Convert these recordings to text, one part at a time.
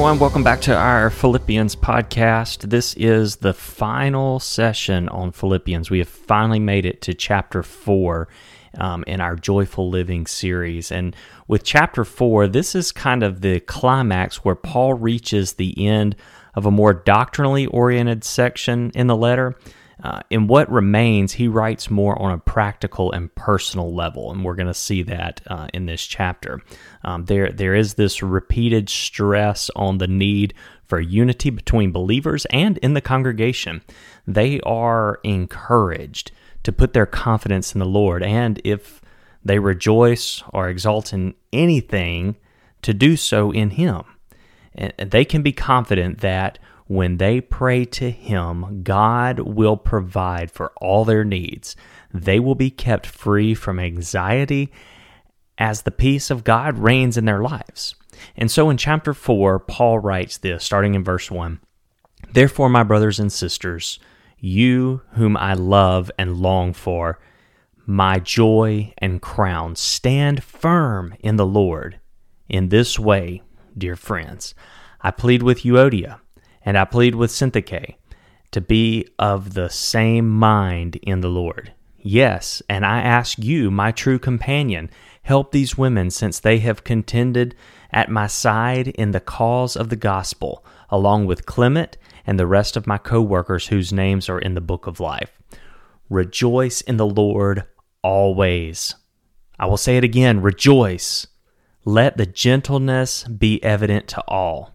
everyone. Welcome back to our Philippians podcast. This is the final session on Philippians. We have finally made it to chapter four um, in our Joyful Living series. And with chapter four, this is kind of the climax where Paul reaches the end of a more doctrinally oriented section in the letter. Uh, in what remains, he writes more on a practical and personal level, and we're going to see that uh, in this chapter. Um, there, there is this repeated stress on the need for unity between believers and in the congregation. They are encouraged to put their confidence in the Lord, and if they rejoice or exult in anything, to do so in Him. And they can be confident that when they pray to Him, God will provide for all their needs. They will be kept free from anxiety as the peace of God reigns in their lives. And so in chapter 4, Paul writes this, starting in verse 1 Therefore, my brothers and sisters, you whom I love and long for, my joy and crown, stand firm in the Lord. In this way, dear friends, I plead with Euodia and I plead with Syntyche to be of the same mind in the Lord. Yes, and I ask you, my true companion, help these women since they have contended at my side in the cause of the gospel, along with Clement and the rest of my co workers whose names are in the book of life. Rejoice in the Lord always. I will say it again rejoice. Let the gentleness be evident to all.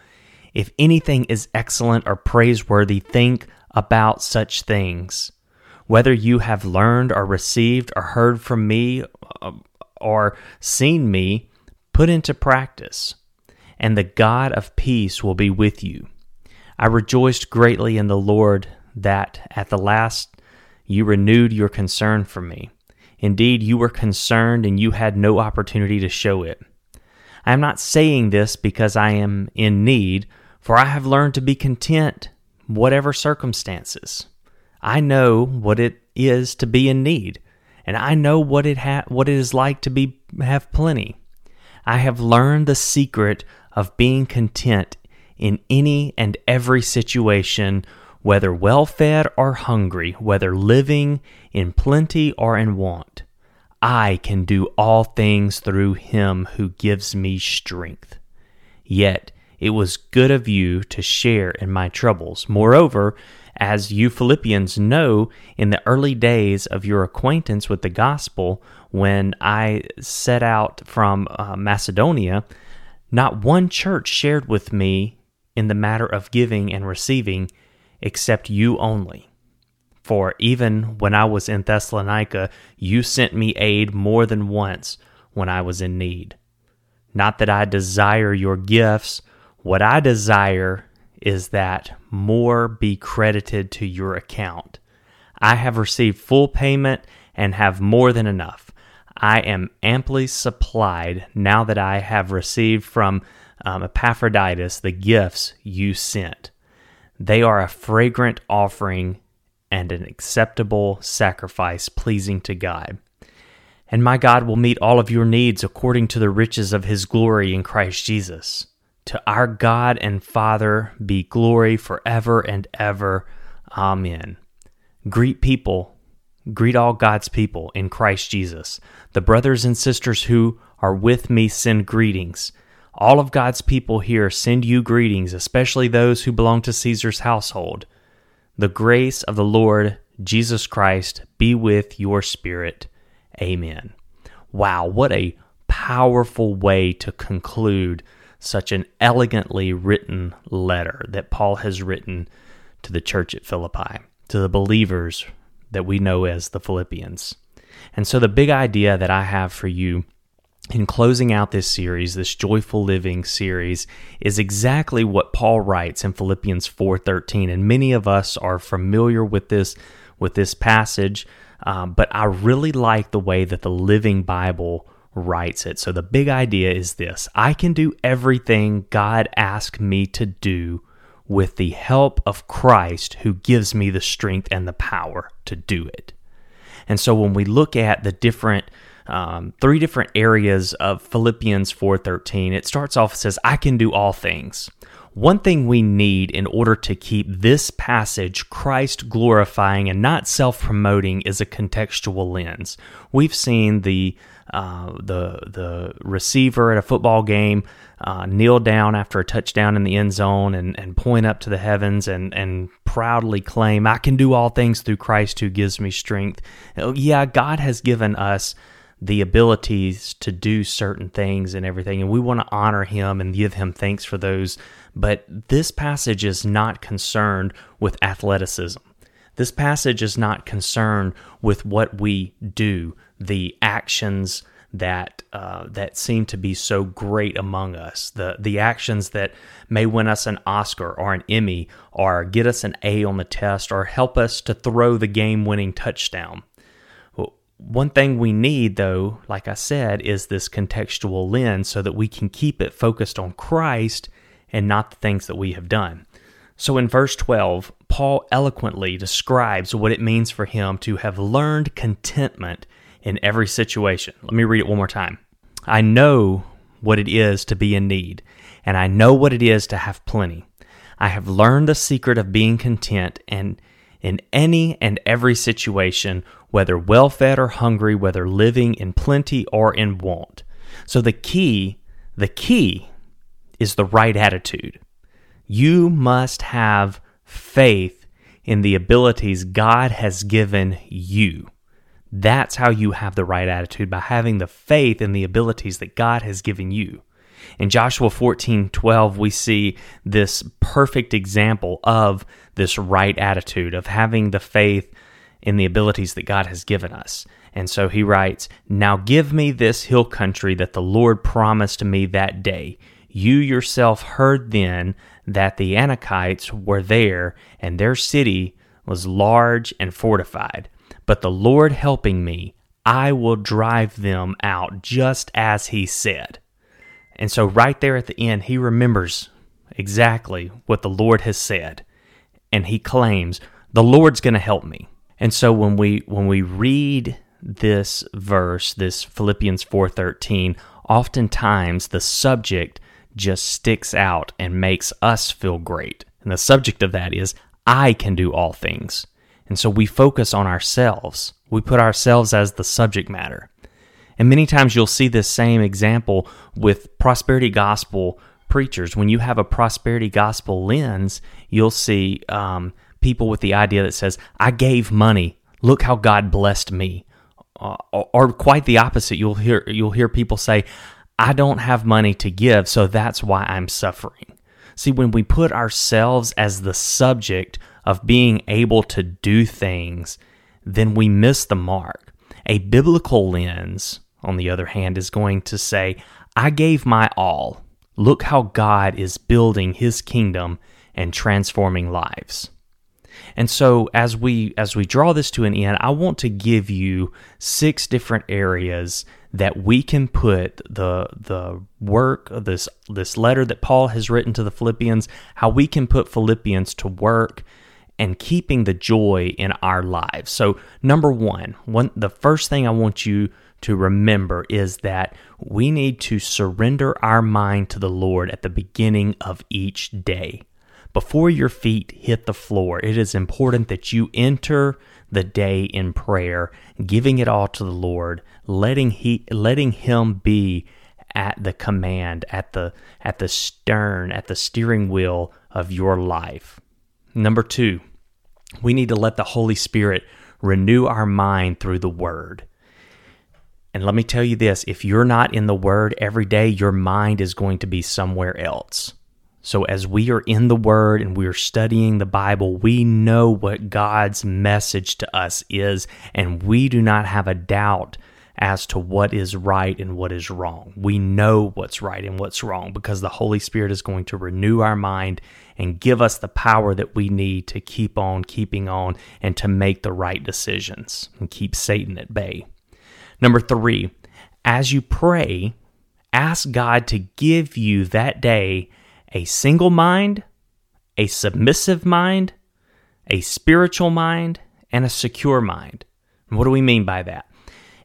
if anything is excellent or praiseworthy, think about such things. Whether you have learned or received or heard from me uh, or seen me, put into practice, and the God of peace will be with you. I rejoiced greatly in the Lord that at the last you renewed your concern for me. Indeed, you were concerned and you had no opportunity to show it. I am not saying this because I am in need for I have learned to be content, whatever circumstances. I know what it is to be in need, and I know what it ha- what it is like to be have plenty. I have learned the secret of being content in any and every situation, whether well fed or hungry, whether living in plenty or in want. I can do all things through him who gives me strength. Yet it was good of you to share in my troubles. Moreover, as you Philippians know, in the early days of your acquaintance with the gospel, when I set out from uh, Macedonia, not one church shared with me in the matter of giving and receiving except you only. For even when I was in Thessalonica, you sent me aid more than once when I was in need. Not that I desire your gifts what I desire is that more be credited to your account. I have received full payment and have more than enough. I am amply supplied now that I have received from um, Epaphroditus the gifts you sent. They are a fragrant offering and an acceptable sacrifice pleasing to God. And my God will meet all of your needs according to the riches of his glory in Christ Jesus. To our God and Father be glory forever and ever. Amen. Greet people, greet all God's people in Christ Jesus. The brothers and sisters who are with me send greetings. All of God's people here send you greetings, especially those who belong to Caesar's household. The grace of the Lord Jesus Christ be with your spirit. Amen. Wow, what a powerful way to conclude such an elegantly written letter that Paul has written to the church at Philippi, to the believers that we know as the Philippians. And so, the big idea that I have for you in closing out this series, this joyful living series, is exactly what Paul writes in Philippians 4:13, and many of us are familiar with this with this passage, um, but I really like the way that the Living Bible writes it. So the big idea is this: I can do everything God asked me to do with the help of Christ, who gives me the strength and the power to do it. And so when we look at the different um, three different areas of Philippians 4:13. It starts off says, "I can do all things." One thing we need in order to keep this passage Christ glorifying and not self promoting is a contextual lens. We've seen the uh, the the receiver at a football game uh, kneel down after a touchdown in the end zone and, and point up to the heavens and, and proudly claim, I can do all things through Christ who gives me strength. Oh, yeah, God has given us the abilities to do certain things and everything, and we want to honor him and give him thanks for those. But this passage is not concerned with athleticism. This passage is not concerned with what we do, the actions that uh, that seem to be so great among us, the the actions that may win us an Oscar or an Emmy, or get us an A on the test, or help us to throw the game-winning touchdown. One thing we need, though, like I said, is this contextual lens so that we can keep it focused on Christ and not the things that we have done. So in verse 12, Paul eloquently describes what it means for him to have learned contentment in every situation. Let me read it one more time. I know what it is to be in need, and I know what it is to have plenty. I have learned the secret of being content and in any and every situation, whether well fed or hungry, whether living in plenty or in want. So the key, the key is the right attitude. You must have faith in the abilities God has given you. That's how you have the right attitude by having the faith in the abilities that God has given you. In Joshua 14 12, we see this perfect example of this right attitude, of having the faith in the abilities that God has given us. And so he writes, Now give me this hill country that the Lord promised me that day. You yourself heard then that the Anakites were there, and their city was large and fortified. But the Lord helping me, I will drive them out just as he said. And so, right there at the end, he remembers exactly what the Lord has said. And he claims, The Lord's going to help me. And so when we when we read this verse, this Philippians 4:13, oftentimes the subject just sticks out and makes us feel great. And the subject of that is I can do all things. And so we focus on ourselves. We put ourselves as the subject matter. And many times you'll see this same example with prosperity gospel preachers. When you have a prosperity gospel lens, you'll see um, people with the idea that says, I gave money. Look how God blessed me. Uh, or, or quite the opposite. You'll hear, you'll hear people say, I don't have money to give, so that's why I'm suffering. See, when we put ourselves as the subject of being able to do things, then we miss the mark. A biblical lens, on the other hand, is going to say, I gave my all. Look how God is building his kingdom and transforming lives. And so as we as we draw this to an end, I want to give you six different areas that we can put the the work of this this letter that Paul has written to the Philippians, how we can put Philippians to work and keeping the joy in our lives. So number 1, one the first thing I want you to remember is that we need to surrender our mind to the Lord at the beginning of each day. Before your feet hit the floor, it is important that you enter the day in prayer, giving it all to the Lord, letting he letting him be at the command, at the at the stern, at the steering wheel of your life. Number 2, we need to let the Holy Spirit renew our mind through the word. And let me tell you this, if you're not in the word every day, your mind is going to be somewhere else. So, as we are in the Word and we are studying the Bible, we know what God's message to us is, and we do not have a doubt as to what is right and what is wrong. We know what's right and what's wrong because the Holy Spirit is going to renew our mind and give us the power that we need to keep on keeping on and to make the right decisions and keep Satan at bay. Number three, as you pray, ask God to give you that day a single mind, a submissive mind, a spiritual mind, and a secure mind. what do we mean by that?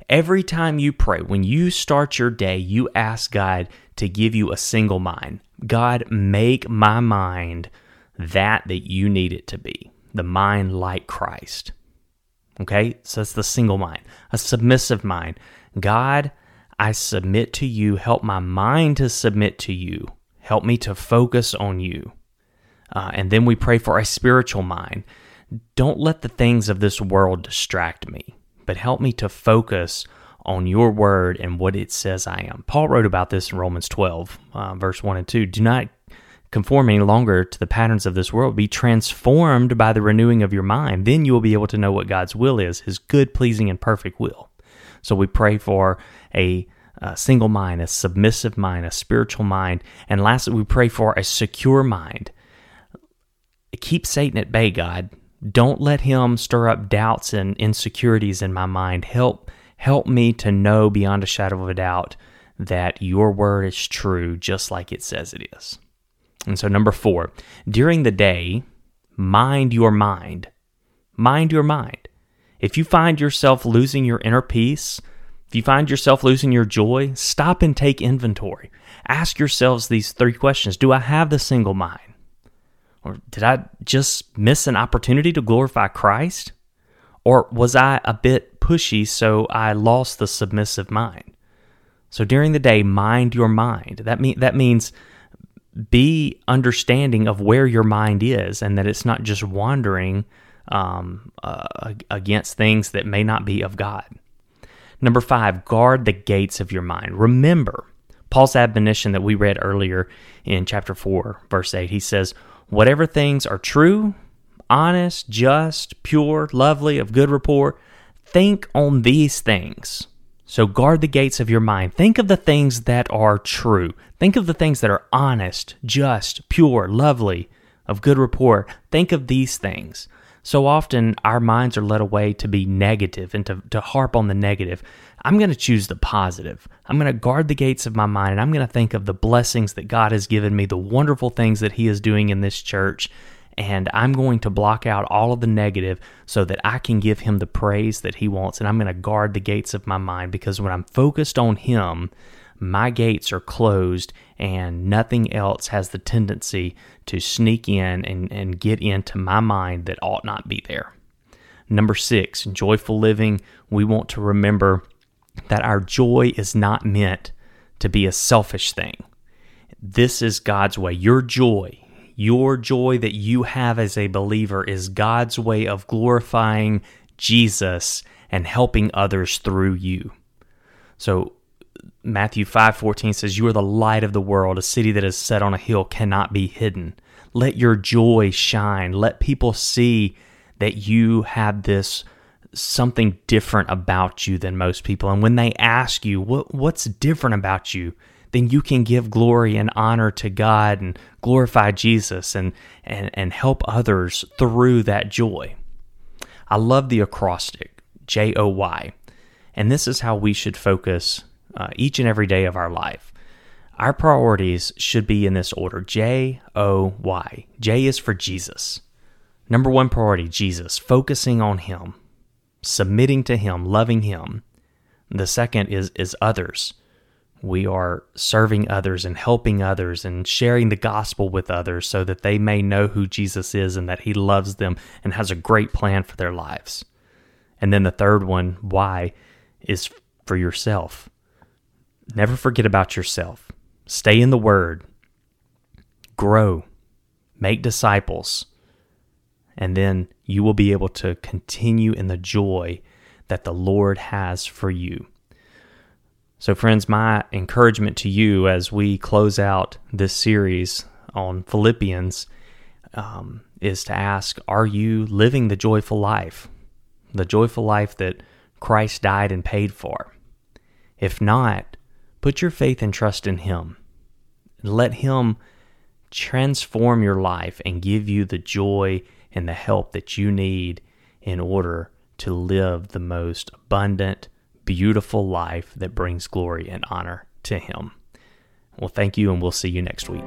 Every time you pray, when you start your day, you ask God to give you a single mind. God, make my mind that that you need it to be, the mind like Christ. Okay, so that's the single mind, a submissive mind. God, I submit to you. Help my mind to submit to you. Help me to focus on you. Uh, and then we pray for a spiritual mind. Don't let the things of this world distract me, but help me to focus on your word and what it says I am. Paul wrote about this in Romans 12, uh, verse 1 and 2. Do not conform any longer to the patterns of this world. Be transformed by the renewing of your mind. Then you will be able to know what God's will is, his good, pleasing, and perfect will. So we pray for a, a single mind, a submissive mind, a spiritual mind. And lastly, we pray for a secure mind. Keep Satan at bay, God. Don't let him stir up doubts and insecurities in my mind. Help help me to know beyond a shadow of a doubt that your word is true just like it says it is. And so number 4, during the day, mind your mind. Mind your mind. If you find yourself losing your inner peace, if you find yourself losing your joy, stop and take inventory. Ask yourselves these three questions Do I have the single mind? Or did I just miss an opportunity to glorify Christ? Or was I a bit pushy so I lost the submissive mind? So during the day, mind your mind. That mean that means be understanding of where your mind is and that it's not just wandering um, uh, against things that may not be of God. Number five, guard the gates of your mind. Remember Paul's admonition that we read earlier in chapter 4, verse 8. He says, Whatever things are true, honest, just, pure, lovely, of good report, think on these things. So guard the gates of your mind. Think of the things that are true. Think of the things that are honest, just, pure, lovely, of good report. Think of these things. So often our minds are led away to be negative and to, to harp on the negative. I'm going to choose the positive. I'm going to guard the gates of my mind and I'm going to think of the blessings that God has given me, the wonderful things that He is doing in this church. And I'm going to block out all of the negative so that I can give Him the praise that He wants. And I'm going to guard the gates of my mind because when I'm focused on Him, my gates are closed and nothing else has the tendency to sneak in and, and get into my mind that ought not be there. Number six, joyful living. We want to remember that our joy is not meant to be a selfish thing. This is God's way. Your joy, your joy that you have as a believer is God's way of glorifying Jesus and helping others through you. So Matthew 5:14 says you are the light of the world, a city that is set on a hill cannot be hidden. Let your joy shine. Let people see that you have this something different about you than most people. And when they ask you, what, what's different about you? Then you can give glory and honor to God and glorify Jesus and, and, and help others through that joy. I love the acrostic, J O Y. And this is how we should focus uh, each and every day of our life. Our priorities should be in this order J O Y. J is for Jesus. Number one priority, Jesus, focusing on Him, submitting to Him, loving Him. The second is, is others. We are serving others and helping others and sharing the gospel with others so that they may know who Jesus is and that He loves them and has a great plan for their lives. And then the third one, why, is for yourself. Never forget about yourself. Stay in the Word. Grow. Make disciples and then you will be able to continue in the joy that the Lord has for you. So, friends, my encouragement to you as we close out this series on Philippians um, is to ask Are you living the joyful life? The joyful life that Christ died and paid for? If not, put your faith and trust in Him. Let Him transform your life and give you the joy and the help that you need in order to live the most abundant, beautiful life that brings glory and honor to Him. Well, thank you, and we'll see you next week.